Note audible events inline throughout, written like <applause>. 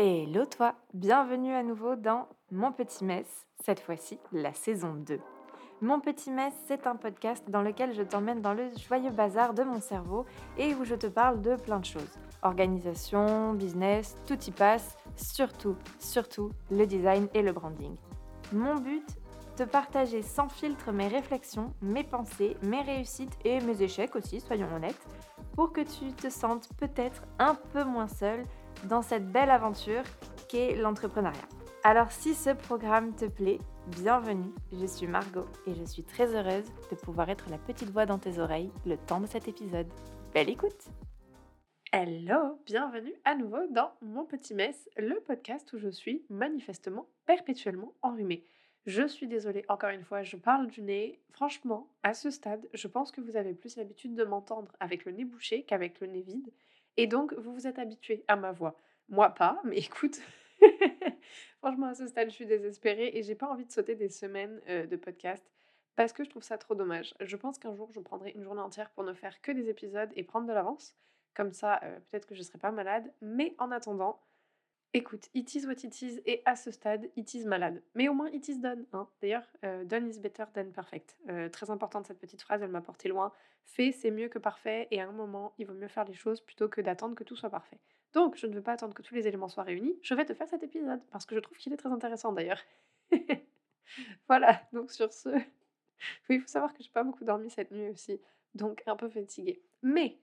Hello toi, bienvenue à nouveau dans Mon Petit Mess, cette fois-ci la saison 2. Mon Petit Mess, c'est un podcast dans lequel je t'emmène dans le joyeux bazar de mon cerveau et où je te parle de plein de choses. Organisation, business, tout y passe, surtout, surtout le design et le branding. Mon but te partager sans filtre mes réflexions, mes pensées, mes réussites et mes échecs aussi, soyons honnêtes, pour que tu te sentes peut-être un peu moins seul dans cette belle aventure qu'est l'entrepreneuriat. Alors si ce programme te plaît, bienvenue, je suis Margot et je suis très heureuse de pouvoir être la petite voix dans tes oreilles le temps de cet épisode. Belle écoute Hello, bienvenue à nouveau dans Mon Petit Mess, le podcast où je suis manifestement perpétuellement enrhumée. Je suis désolée, encore une fois, je parle du nez. Franchement, à ce stade, je pense que vous avez plus l'habitude de m'entendre avec le nez bouché qu'avec le nez vide. Et donc, vous vous êtes habitué à ma voix. Moi, pas, mais <laughs> écoute, franchement, à ce stade, je suis désespérée et j'ai pas envie de sauter des semaines euh, de podcast parce que je trouve ça trop dommage. Je pense qu'un jour, je prendrai une journée entière pour ne faire que des épisodes et prendre de l'avance. Comme ça, euh, peut-être que je serai pas malade. Mais en attendant, écoute, it is what it is et à ce stade, it is malade. Mais au moins, it is done. Hein. D'ailleurs, euh, done is better than perfect. très importante cette petite phrase, elle m'a porté loin. Fait, c'est mieux que parfait, et à un moment, il vaut mieux faire les choses plutôt que d'attendre que tout soit parfait. Donc, je ne veux pas attendre que tous les éléments soient réunis, je vais te faire cet épisode, parce que je trouve qu'il est très intéressant d'ailleurs. <laughs> voilà, donc sur ce, <laughs> oui, il faut savoir que j'ai pas beaucoup dormi cette nuit aussi, donc un peu fatiguée. Mais,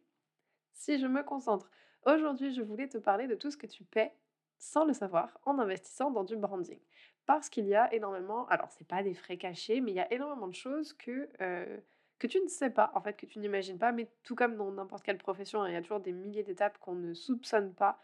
si je me concentre, aujourd'hui, je voulais te parler de tout ce que tu paies sans le savoir en investissant dans du branding. Parce qu'il y a énormément, alors c'est pas des frais cachés, mais il y a énormément de choses que... Que tu ne sais pas, en fait, que tu n'imagines pas, mais tout comme dans n'importe quelle profession, hein, il y a toujours des milliers d'étapes qu'on ne soupçonne pas,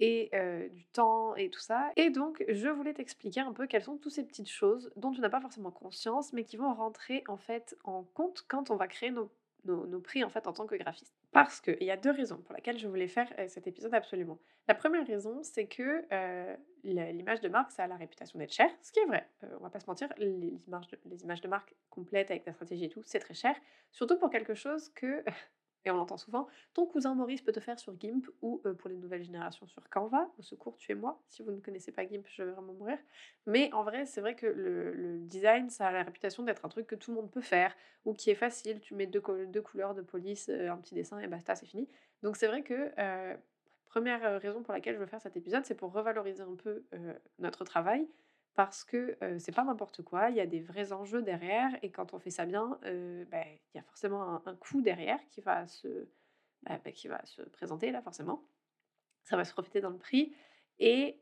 et du temps et tout ça. Et donc, je voulais t'expliquer un peu quelles sont toutes ces petites choses dont tu n'as pas forcément conscience, mais qui vont rentrer en fait en compte quand on va créer nos nos, prix en fait en tant que graphiste. Parce qu'il y a deux raisons pour lesquelles je voulais faire cet épisode absolument. La première raison, c'est que l'image de marque, ça a la réputation d'être cher, ce qui est vrai. on va pas se mentir, les images, de, les images de marque complètes avec ta stratégie et tout, c'est très cher. Surtout pour quelque chose que <laughs> et on l'entend souvent, ton cousin Maurice peut te faire sur GIMP ou euh, pour les nouvelles générations sur Canva. Au secours, tu es moi. Si vous ne connaissez pas GIMP, je vais vraiment mourir. Mais en vrai, c'est vrai que le, design, ça a la réputation d'être un truc que tout le monde peut faire ou qui est facile. Tu mets deux, couleurs de police, euh, un petit dessin et basta, c'est fini. Donc c'est vrai que euh, première raison pour laquelle je veux faire cet épisode, c'est pour revaloriser un peu notre travail parce que c'est pas n'importe quoi, il y a des vrais enjeux derrière, et quand on fait ça bien, bah, il y a forcément un, coût derrière qui va, se, bah, bah, qui va se présenter là forcément. Ça va se profiter dans le prix. Et,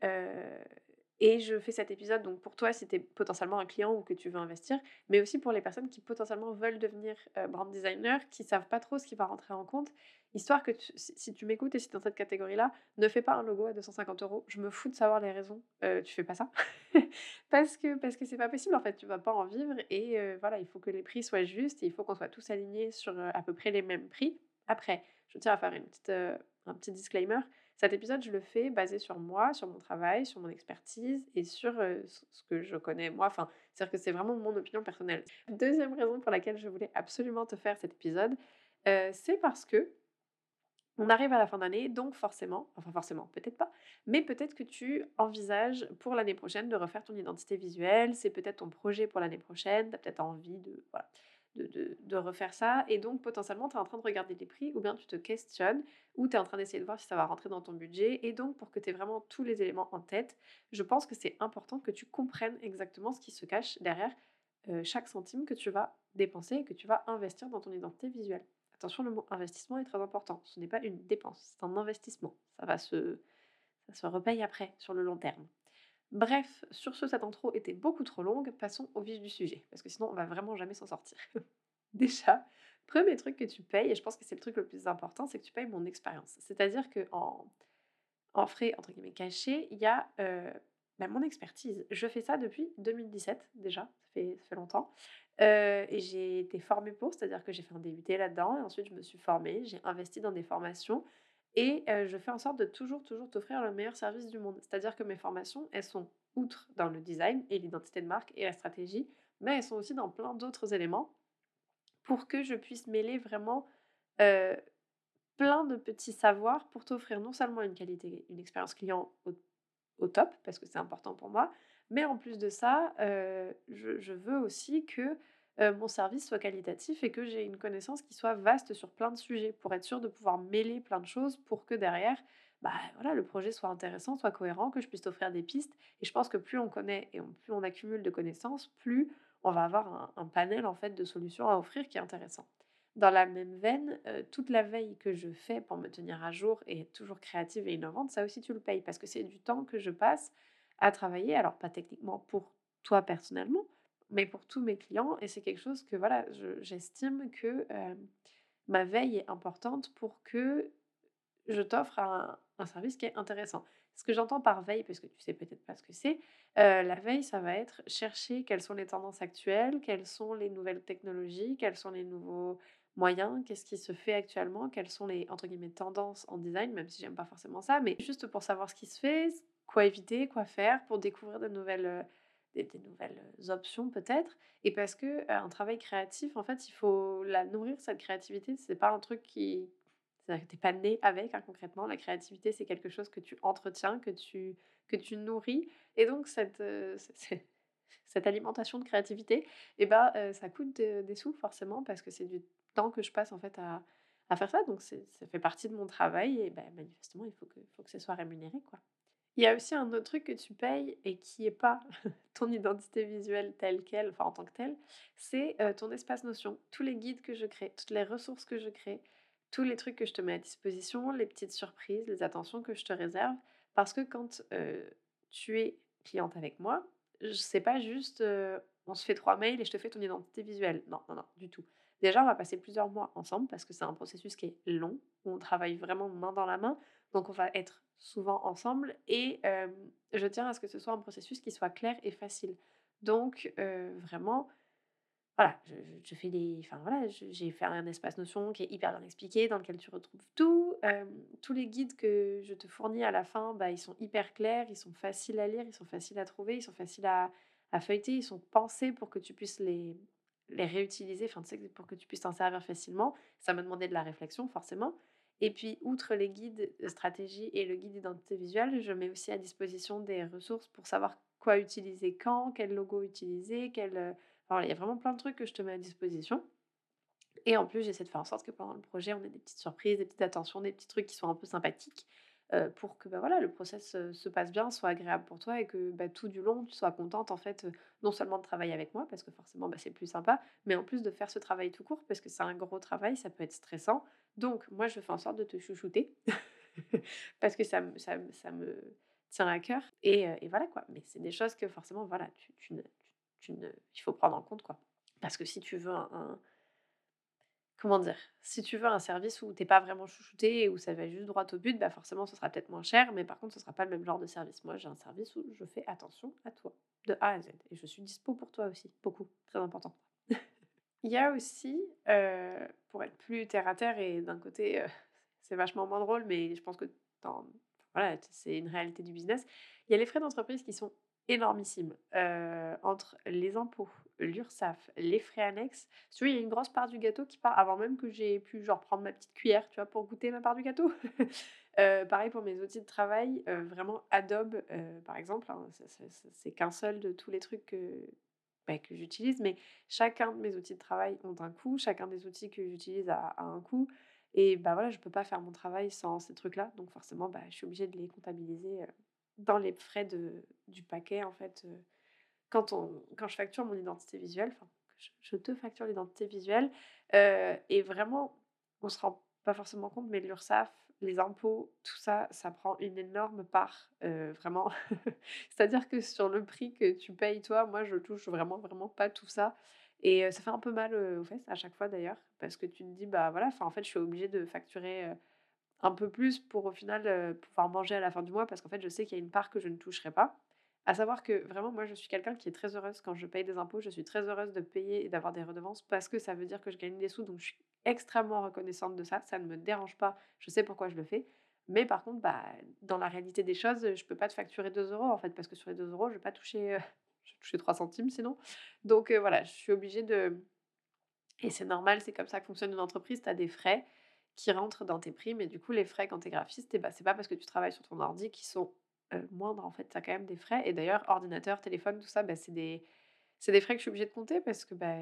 et je fais cet épisode donc pour toi si tu es potentiellement un client ou que tu veux investir, mais aussi pour les personnes qui potentiellement veulent devenir brand designer, qui savent pas trop ce qui va rentrer en compte, histoire que si tu m'écoutes et si tu es dans cette catégorie-là, ne fais pas un logo à 250 euros. Je me fous de savoir les raisons. Euh, tu fais pas ça <laughs> parce que parce que c'est pas possible en fait. Tu vas pas en vivre et voilà, il faut que les prix soient justes et il faut qu'on soit tous alignés sur à peu près les mêmes prix. Après, je tiens à faire une petite, un petit disclaimer. Cet épisode, je le fais basé sur moi, sur mon travail, sur mon expertise et sur ce que je connais moi. Enfin, c'est-à-dire que c'est vraiment mon opinion personnelle. Deuxième raison pour laquelle je voulais absolument te faire cet épisode, c'est parce que on arrive à la fin d'année, donc forcément, enfin forcément, peut-être pas, mais peut-être que tu envisages pour l'année prochaine de refaire ton identité visuelle, c'est peut-être ton projet pour l'année prochaine, tu as peut-être envie de, refaire ça. Et donc, potentiellement, tu es en train de regarder les prix ou bien tu te questionnes ou tu es en train d'essayer de voir si ça va rentrer dans ton budget. Et donc, pour que tu aies vraiment tous les éléments en tête, je pense que c'est important que tu comprennes exactement ce qui se cache derrière euh, chaque centime que tu vas dépenser et que tu vas investir dans ton identité visuelle. Attention, le mot investissement est très important. Ce n'est pas une dépense, c'est un investissement. Ça va se, ça se repaye après, sur le long terme. Bref, sur ce, cette intro était beaucoup trop longue. Passons au vif du sujet, parce que sinon, on va vraiment jamais s'en sortir. <laughs> Déjà, premier truc que tu payes, et je pense que c'est le truc le plus important, c'est que tu payes mon expérience. C'est-à-dire que en, en frais, entre guillemets, cachés, il y a euh, bah, mon expertise. Je fais ça depuis 2017 déjà, ça fait, ça fait longtemps. Euh, et j'ai été formée pour, c'est-à-dire que j'ai fait un DUT là-dedans, et ensuite je me suis formée, j'ai investi dans des formations, et je fais en sorte de toujours, toujours t'offrir le meilleur service du monde. C'est-à-dire que mes formations, elles sont outre dans le design et l'identité de marque et la stratégie, mais elles sont aussi dans plein d'autres éléments pour que je puisse mêler vraiment plein de petits savoirs pour t'offrir non seulement une qualité, une expérience client au au top parce que c'est important pour moi. Mais en plus de ça, je, veux aussi que mon service soit qualitatif et que j'ai une connaissance qui soit vaste sur plein de sujets pour être sûr de pouvoir mêler plein de choses pour que derrière, bah, voilà, le projet soit intéressant, soit cohérent, que je puisse offrir des pistes. Et je pense que plus on connaît et plus on accumule de connaissances, plus on va avoir un, panel en fait de solutions à offrir qui est intéressant. Dans la même veine, toute la veille que je fais pour me tenir à jour et être toujours créative et innovante, ça aussi tu le payes parce que c'est du temps que je passe à travailler. Alors pas techniquement pour toi personnellement, mais pour tous mes clients. Et c'est quelque chose que voilà, j'estime que ma veille est importante pour que je t'offre un, service qui est intéressant. Ce que j'entends par veille, parce que tu sais peut-être pas ce que c'est, la veille, ça va être chercher quelles sont les tendances actuelles, quelles sont les nouvelles technologies, quels sont les nouveaux moyens, qu'est-ce qui se fait actuellement, quelles sont les entre guillemets tendances en design, même si j'aime pas forcément ça, mais juste pour savoir ce qui se fait, quoi éviter, quoi faire pour découvrir de nouvelles des, nouvelles options peut-être. Et parce que un travail créatif, en fait, il faut la nourrir, cette créativité. C'est pas un truc qui. N'es pas né avec, hein, concrètement. La créativité, c'est quelque chose que tu entretiens, que tu, que tu nourris. Et donc, cette, <laughs> cette alimentation de créativité, eh ben, ça coûte des sous, forcément, parce que c'est du temps que je passe, en fait, à, faire ça. Donc, ça fait partie de mon travail. Et ben, manifestement, il faut que, faut ce soit rémunéré, quoi. Il y a aussi un autre truc que tu payes et qui n'est pas <laughs> ton identité visuelle telle qu'elle, enfin en tant que telle, c'est ton espace notion. Tous les guides que je crée, toutes les ressources que je crée, tous les trucs que je te mets à disposition, les petites surprises, les attentions que je te réserve. Parce que quand tu es cliente avec moi, sais pas juste on se fait trois mails et je te fais ton identité visuelle. Non, non, non, du tout. Déjà, on va passer plusieurs mois ensemble parce que c'est un processus qui est long, où on travaille vraiment main dans la main. Donc, on va être souvent ensemble et je tiens à ce que ce soit un processus qui soit clair et facile. Donc, vraiment, voilà, je. Enfin, voilà, j'ai fait un espace notion qui est hyper bien expliqué, dans lequel tu retrouves tout. tous les guides que je te fournis à la fin, bah, ils sont hyper clairs, ils sont faciles à lire, ils sont faciles à trouver, ils sont faciles à feuilleter, ils sont pensés pour que tu puisses les, les réutiliser, enfin, tu sais, pour que tu puisses t'en servir facilement. Ça m'a demandé de la réflexion, forcément. Et puis, outre les guides de stratégie et le guide d'identité visuelle, je mets aussi à disposition des ressources pour savoir quoi utiliser quand, quel logo utiliser, quel... Euh, il y a vraiment plein de trucs que je te mets à disposition. Et en plus, j'essaie de faire en sorte que pendant le projet, on ait des petites surprises, des petites attentions, des petits trucs qui sont un peu sympathiques euh, pour que bah, voilà, le process euh, se passe bien, soit agréable pour toi et que bah, tout du long, tu sois contente en fait, euh, non seulement de travailler avec moi, parce que forcément bah, c'est plus sympa, mais en plus de faire ce travail tout court, parce que c'est un gros travail, ça peut être stressant. Donc moi, je fais en sorte de te chouchouter, <laughs> parce que ça, ça, ça, me tient à cœur. Et, et voilà quoi. Mais c'est des choses que forcément, voilà, tu, tu, tu il faut prendre en compte quoi. Parce que si tu veux un comment dire, si tu veux un service où t'es pas vraiment chouchouté et où ça va juste droit au but, bah forcément ce sera peut-être moins cher, mais par contre ce sera pas le même genre de service. Moi j'ai un service où je fais attention à toi, de A à Z, et je suis dispo pour toi aussi, beaucoup, très important. <laughs> Il y a aussi, euh, pour être plus terre à terre et d'un côté euh, <laughs> c'est vachement moins drôle, mais je pense que voilà, c'est une réalité du business. Il y a les frais d'entreprise qui sont énormissime. Euh, entre les impôts, l'URSSAF, les frais annexes, il y a une grosse part du gâteau qui part avant même que j'ai pu genre prendre ma petite cuillère, tu vois, pour goûter ma part du gâteau. <laughs> Euh, pareil pour mes outils de travail, euh, vraiment Adobe, par exemple, hein, c'est qu'un seul de tous les trucs que, bah, que j'utilise, mais chacun de mes outils de travail ont un coût, chacun des outils que j'utilise a, un coût. Et bah voilà, je peux pas faire mon travail sans ces trucs-là, donc forcément, bah, je suis obligée de les comptabiliser dans les frais de, du paquet, en fait, euh, quand, on, quand je facture mon identité visuelle, enfin, je, te facture l'identité visuelle, euh, et vraiment, on se rend pas forcément compte, mais l'URSSAF, les impôts, tout ça, ça prend une énorme part, euh, vraiment. <laughs> C'est-à-dire que sur le prix que tu payes, toi, moi, je touche vraiment, vraiment pas tout ça. Et ça fait un peu mal aux fesses à chaque fois d'ailleurs, parce que tu te dis, bah voilà, en fait, je suis obligée de facturer un peu plus pour au final pouvoir manger à la fin du mois parce qu'en fait je sais qu'il y a une part que je ne toucherai pas. À savoir que vraiment moi je suis quelqu'un qui est très heureuse quand je paye des impôts, je suis très heureuse de payer et d'avoir des redevances parce que ça veut dire que je gagne des sous donc je suis extrêmement reconnaissante de ça, ça ne me dérange pas, je sais pourquoi je le fais. Mais par contre, bah, dans la réalité des choses, je peux pas te facturer 2 euros en fait parce que sur les 2 euros je vais pas toucher, <laughs> je vais toucher 3 centimes sinon. Donc voilà, je suis obligée de... Et c'est normal, c'est comme ça que fonctionne une entreprise, tu as des frais qui rentrent dans tes primes. Et du coup, les frais quand tu es graphiste, eh bah, c'est pas parce que tu travailles sur ton ordi qui sont moindre en fait. Tu as quand même des frais. Et d'ailleurs, ordinateur, téléphone, tout ça, bah, c'est des, des frais que je suis obligée de compter parce que bah,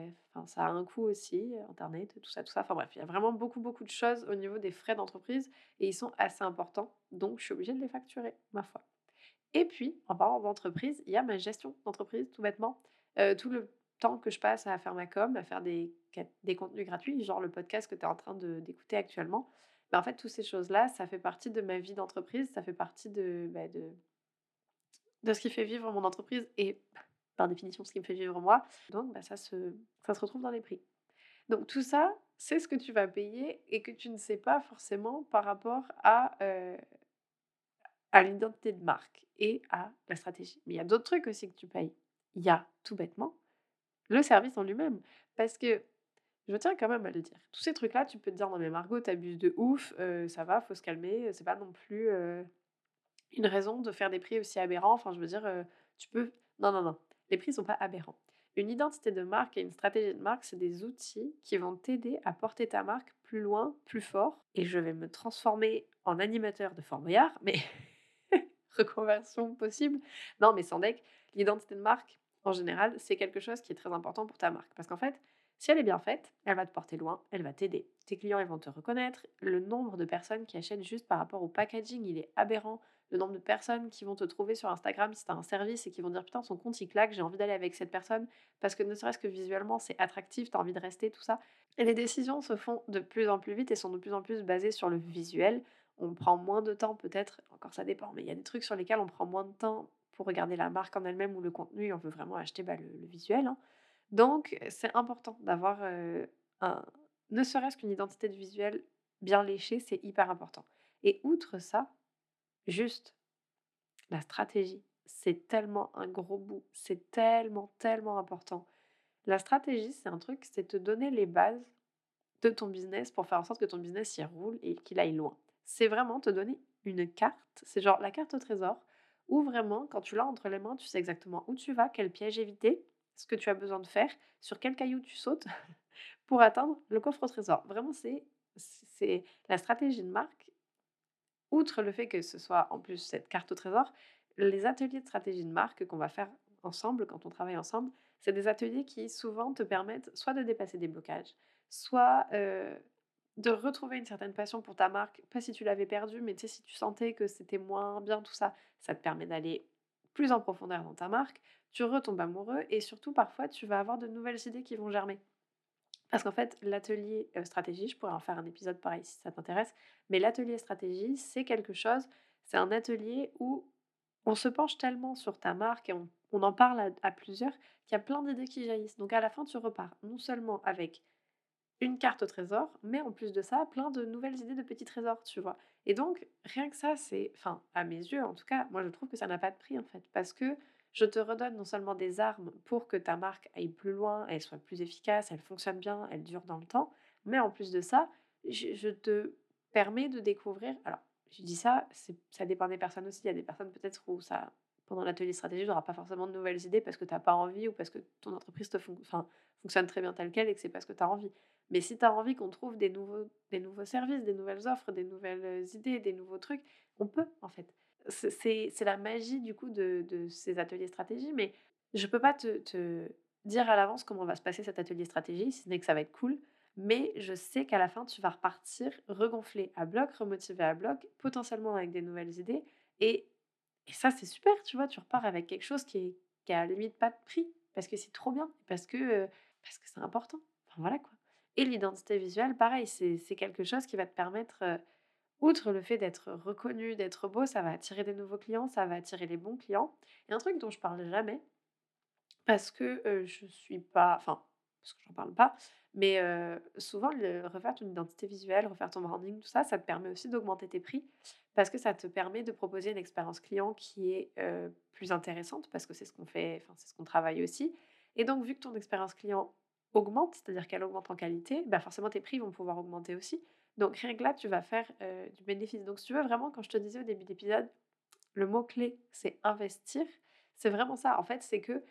ça a un coût aussi, Internet, tout ça, tout ça. Enfin bref, il y a vraiment beaucoup, beaucoup de choses au niveau des frais d'entreprise et ils sont assez importants. Donc, je suis obligée de les facturer, ma foi. Et puis, en parlant d'entreprise, il y a ma gestion d'entreprise, tout bêtement. tout le temps que je passe à faire ma com, à faire des, des contenus gratuits, genre le podcast que tu es en train d'écouter actuellement, bah, en fait, toutes ces choses-là, ça fait partie de ma vie d'entreprise, ça fait partie de, bah, de, de ce qui fait vivre mon entreprise et par définition ce qui me fait vivre moi. Donc, bah, ça, se, ça se retrouve dans les prix. Donc, tout ça, c'est ce que tu vas payer et que tu ne sais pas forcément par rapport à, euh, à l'identité de marque et à la stratégie. Mais il y a d'autres trucs aussi que tu payes. Il y a tout bêtement le service en lui-même. Parce que je tiens quand même à le dire. Tous ces trucs-là, tu peux te dire, non mais Margot, t'abuses de ouf, ça va, faut se calmer, c'est pas non plus une raison de faire des prix aussi aberrants. Enfin, je veux dire, tu peux... Non, non, non, les prix sont pas aberrants. Une identité de marque et une stratégie de marque, c'est des outils qui vont t'aider à porter ta marque plus loin, plus fort. Et je vais me transformer en animateur de Fort Boyard, mais <laughs> reconversion possible. Non, mais sans deck, l'identité de marque, en général, c'est quelque chose qui est très important pour ta marque. Parce qu'en fait, si elle est bien faite, elle va te porter loin, elle va t'aider. Tes clients, ils vont te reconnaître. Le nombre de personnes qui achètent juste par rapport au packaging, il est aberrant. Le nombre de personnes qui vont te trouver sur Instagram si tu as un service et qui vont dire putain, son compte il claque, j'ai envie d'aller avec cette personne parce que ne serait-ce que visuellement c'est attractif, tu envie de rester, tout ça. Et les décisions se font de plus en plus vite et sont de plus en plus basées sur le visuel. On prend moins de temps peut-être, encore ça dépend, mais il y a des trucs sur lesquels on prend moins de temps pour regarder la marque en elle-même ou le contenu, on veut vraiment acheter bah, le, visuel. Hein. Donc, c'est important d'avoir un, ne serait-ce qu'une identité de visuel bien léchée, c'est hyper important. Et outre ça, juste la stratégie, c'est tellement un gros bout, c'est tellement, tellement important. La stratégie, c'est un truc, c'est te donner les bases de ton business pour faire en sorte que ton business y roule et qu'il aille loin. C'est vraiment te donner une carte, c'est genre la carte au trésor, où vraiment, quand tu l'as entre les mains, tu sais exactement où tu vas, quel piège éviter, ce que tu as besoin de faire, sur quel caillou tu sautes <laughs> pour atteindre le coffre au trésor. Vraiment, c'est, c'est la stratégie de marque. Outre le fait que ce soit en plus cette carte au trésor, les ateliers de stratégie de marque qu'on va faire ensemble, quand on travaille ensemble, c'est des ateliers qui souvent te permettent soit de dépasser des blocages, soit euh, de retrouver une certaine passion pour ta marque, pas si tu l'avais perdue, mais tu sais, si tu sentais que c'était moins bien, tout ça, ça te permet d'aller plus en profondeur dans ta marque, tu retombes amoureux et surtout parfois tu vas avoir de nouvelles idées qui vont germer. Parce qu'en fait, l'atelier euh, stratégie, je pourrais en faire un épisode pareil si ça t'intéresse, mais l'atelier stratégie, c'est quelque chose, c'est un atelier où on se penche tellement sur ta marque et on, en parle à, à plusieurs qu'il y a plein d'idées qui jaillissent. Donc à la fin, tu repars non seulement avec une carte au trésor, mais en plus de ça, plein de nouvelles idées de petits trésors, tu vois. Et donc, rien que ça, c'est, enfin, à mes yeux, en tout cas, moi je trouve que ça n'a pas de prix en fait, parce que je te redonne non seulement des armes pour que ta marque aille plus loin, elle soit plus efficace, elle fonctionne bien, elle dure dans le temps, mais en plus de ça, je, te permets de découvrir. Alors, je dis ça, ça dépend des personnes aussi. Il y a des personnes peut-être où ça, pendant l'atelier stratégie, tu n'auras pas forcément de nouvelles idées parce que tu n'as pas envie ou parce que ton entreprise te fonctionne très bien telle qu'elle et que c'est parce que tu as envie. Mais si tu as envie qu'on trouve des nouveaux, des nouveaux services, des nouvelles offres, des nouvelles idées, des nouveaux trucs, on peut en fait. C'est la magie du coup de, de, ces ateliers stratégie, mais je peux pas te, te dire à l'avance comment va se passer cet atelier stratégie, si ce n'est que ça va être cool, mais je sais qu'à la fin, tu vas repartir regonflé à bloc, remotivé à bloc, potentiellement avec des nouvelles idées, et, et ça c'est super, tu vois, tu repars avec quelque chose qui, est, qui a à la limite pas de prix, parce que c'est trop bien, parce que parce que c'est important. Enfin voilà quoi. Et l'identité visuelle, pareil, c'est quelque chose qui va te permettre, outre le fait d'être reconnu, d'être beau, ça va attirer des nouveaux clients, ça va attirer les bons clients. Et un truc dont je parle jamais, parce que je suis pas, enfin, parce que j'en parle pas, mais souvent, le, refaire ton identité visuelle, refaire ton branding, tout ça, ça te permet aussi d'augmenter tes prix parce que ça te permet de proposer une expérience client qui est plus intéressante parce que c'est ce qu'on fait, enfin, c'est ce qu'on travaille aussi. Et donc, vu que ton expérience client augmente, c'est-à-dire qu'elle augmente en qualité, bah forcément tes prix vont pouvoir augmenter aussi. Donc rien que là, tu vas faire euh, du bénéfice. Donc si tu veux vraiment, quand je te disais au début d'épisode, le mot-clé, c'est investir, c'est vraiment ça. En fait, c'est que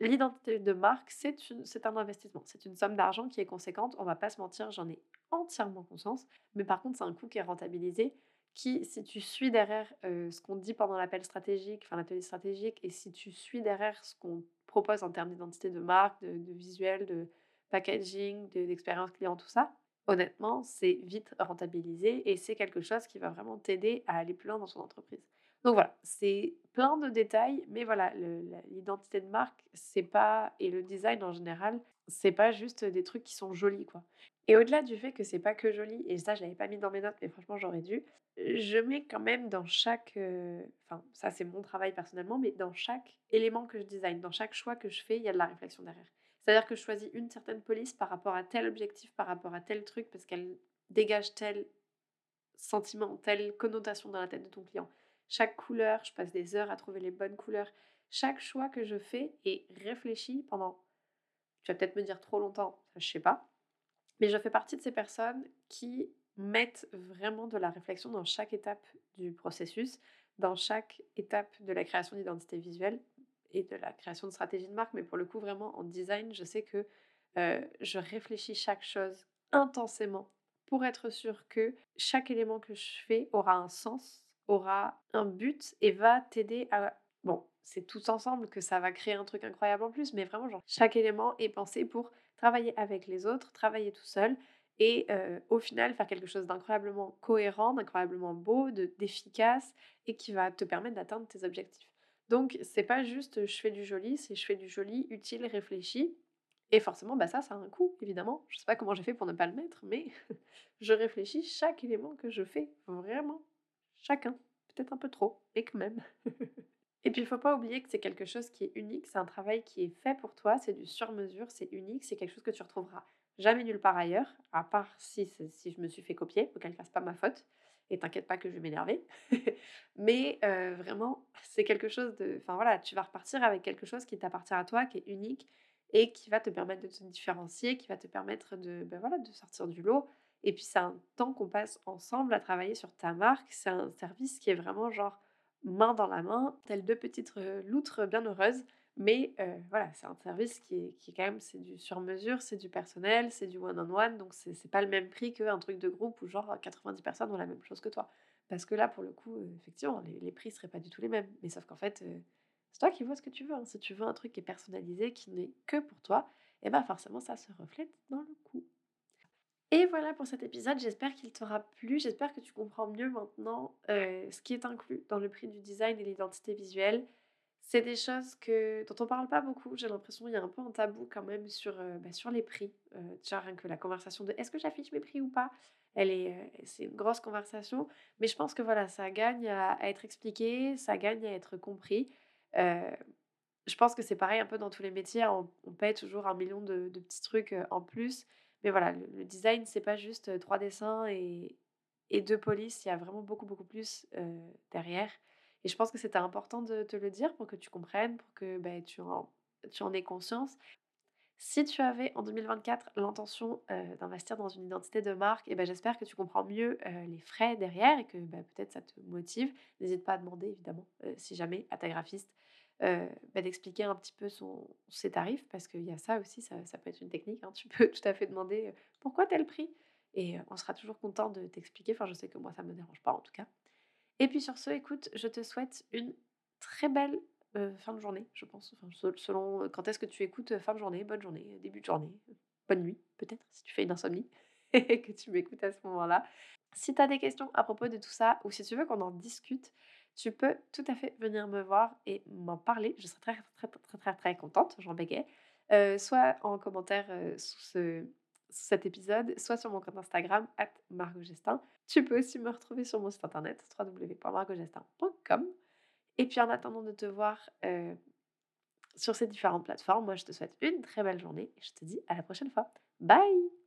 l'identité de marque, c'est un investissement. C'est une somme d'argent qui est conséquente. On va pas se mentir, j'en ai entièrement conscience. Mais par contre, c'est un coût qui est rentabilisé, qui, si tu suis derrière ce qu'on dit pendant l'appel stratégique, enfin l'atelier stratégique, et si tu suis derrière ce qu'on propose en termes d'identité de marque, de, de visuel, de packaging, d'expérience client, tout ça, honnêtement, c'est vite rentabilisé et c'est quelque chose qui va vraiment t'aider à aller plus loin dans ton entreprise. Donc voilà, c'est plein de détails, mais voilà, l'identité de marque, c'est pas et le design en général, c'est pas juste des trucs qui sont jolis quoi. Et au-delà du fait que c'est pas que joli, et ça je l'avais pas mis dans mes notes, mais franchement j'aurais dû, je mets quand même dans chaque, euh, enfin ça c'est mon travail personnellement, mais dans chaque élément que je design, dans chaque choix que je fais, il y a de la réflexion derrière. C'est-à-dire que je choisis une certaine police par rapport à tel objectif, par rapport à tel truc, parce qu'elle dégage tel sentiment, telle connotation dans la tête de ton client. Chaque couleur, je passe des heures à trouver les bonnes couleurs. Chaque choix que je fais est réfléchi pendant, tu vas peut-être me dire trop longtemps, je sais pas, mais je fais partie de ces personnes qui mettent vraiment de la réflexion dans chaque étape du processus, dans chaque étape de la création d'identité visuelle et de la création de stratégie de marque, mais pour le coup, vraiment en design, je sais que euh, je réfléchis chaque chose intensément pour être sûr que chaque élément que je fais aura un sens, aura un but et va t'aider à... Bon, c'est tout ensemble que ça va créer un truc incroyable en plus, mais vraiment, chaque élément est pensé pour travailler avec les autres, travailler tout seul et au final faire quelque chose d'incroyablement cohérent, d'incroyablement beau, d'efficace et qui va te permettre d'atteindre tes objectifs. Donc, c'est pas juste je fais du joli, c'est je fais du joli, utile, réfléchi. Et forcément, bah ça, ça a un coût, évidemment. Je sais pas comment j'ai fait pour ne pas le mettre, mais <laughs> je réfléchis chaque élément que je fais, vraiment, chacun. Peut-être un peu trop, mais quand même. <laughs> et puis, il faut pas oublier que c'est quelque chose qui est unique, c'est un travail qui est fait pour toi, c'est du sur-mesure, c'est unique, c'est quelque chose que tu retrouveras jamais nulle part ailleurs, à part si, si je me suis fait copier, auquel cas c'est pas ma faute et t'inquiète pas que je vais m'énerver. <laughs> Mais vraiment, c'est quelque chose de... Enfin voilà, tu vas repartir avec quelque chose qui t'appartient à toi, qui est unique et qui va te permettre de te différencier, qui va te permettre de, ben voilà, de sortir du lot. Et puis c'est un temps qu'on passe ensemble à travailler sur ta marque. C'est un service qui est vraiment genre main dans la main, telles deux petites loutres bien heureuses mais voilà, c'est un service qui est, qui est quand même, c'est du sur-mesure, c'est du personnel, c'est du one-on-one, donc c'est, pas le même prix qu'un truc de groupe où genre 90 personnes ont la même chose que toi. Parce que là, pour le coup, effectivement, les, les prix seraient pas du tout les mêmes. Mais sauf qu'en fait, c'est toi qui vois ce que tu veux. Hein. Si tu veux un truc qui est personnalisé, qui n'est que pour toi, et eh ben forcément, ça se reflète dans le coût. Et voilà pour cet épisode, j'espère qu'il t'aura plu, j'espère que tu comprends mieux maintenant ce qui est inclus dans le prix du design et l'identité visuelle. C'est des choses que, dont on parle pas beaucoup. J'ai l'impression qu'il y a un peu un tabou quand même sur, euh, bah, sur les prix. Euh, déjà, rien que la conversation de est-ce que j'affiche mes prix ou pas? Elle est, euh, c'est une grosse conversation. Mais je pense que voilà, ça gagne à, être expliqué, ça gagne à être compris. je pense que c'est pareil un peu dans tous les métiers. On, paye toujours un million de, petits trucs en plus. Mais voilà, le, design, c'est pas juste trois dessins et, et deux polices. Il y a vraiment beaucoup, beaucoup plus derrière. Et je pense que c'était important de te le dire pour que tu comprennes, pour que bah, tu, en, tu en aies conscience. Si tu avais en 2024 l'intention euh, d'investir dans une identité de marque, et eh ben, j'espère que tu comprends mieux euh, les frais derrière et que bah, peut-être ça te motive. N'hésite pas à demander évidemment, euh, si jamais, à ta graphiste bah, d'expliquer un petit peu ses tarifs parce qu'il y a ça aussi, ça, peut être une technique. Hein. <laughs> Tu peux tout à fait demander pourquoi tel prix? Et on sera toujours content de t'expliquer. Enfin, je sais que moi, ça ne me dérange pas en tout cas. Et puis sur ce, écoute, je te souhaite une très belle fin de journée, je pense. Selon quand est-ce que tu écoutes, fin de journée, bonne journée, début de journée, bonne nuit, peut-être, si tu fais une insomnie et <laughs> que tu m'écoutes à ce moment-là. Si tu as des questions à propos de tout ça, ou si tu veux qu'on en discute, tu peux tout à fait venir me voir et m'en parler. Je serai très, très, très, très, contente, j'en bégayais. soit en commentaire sous ce, cet épisode, soit sur mon compte Instagram, at margogestin. Tu peux aussi me retrouver sur mon site internet, www.margogestin.com. Et puis en attendant de te voir euh, sur ces différentes plateformes, moi je te souhaite une très belle journée et je te dis à la prochaine fois. Bye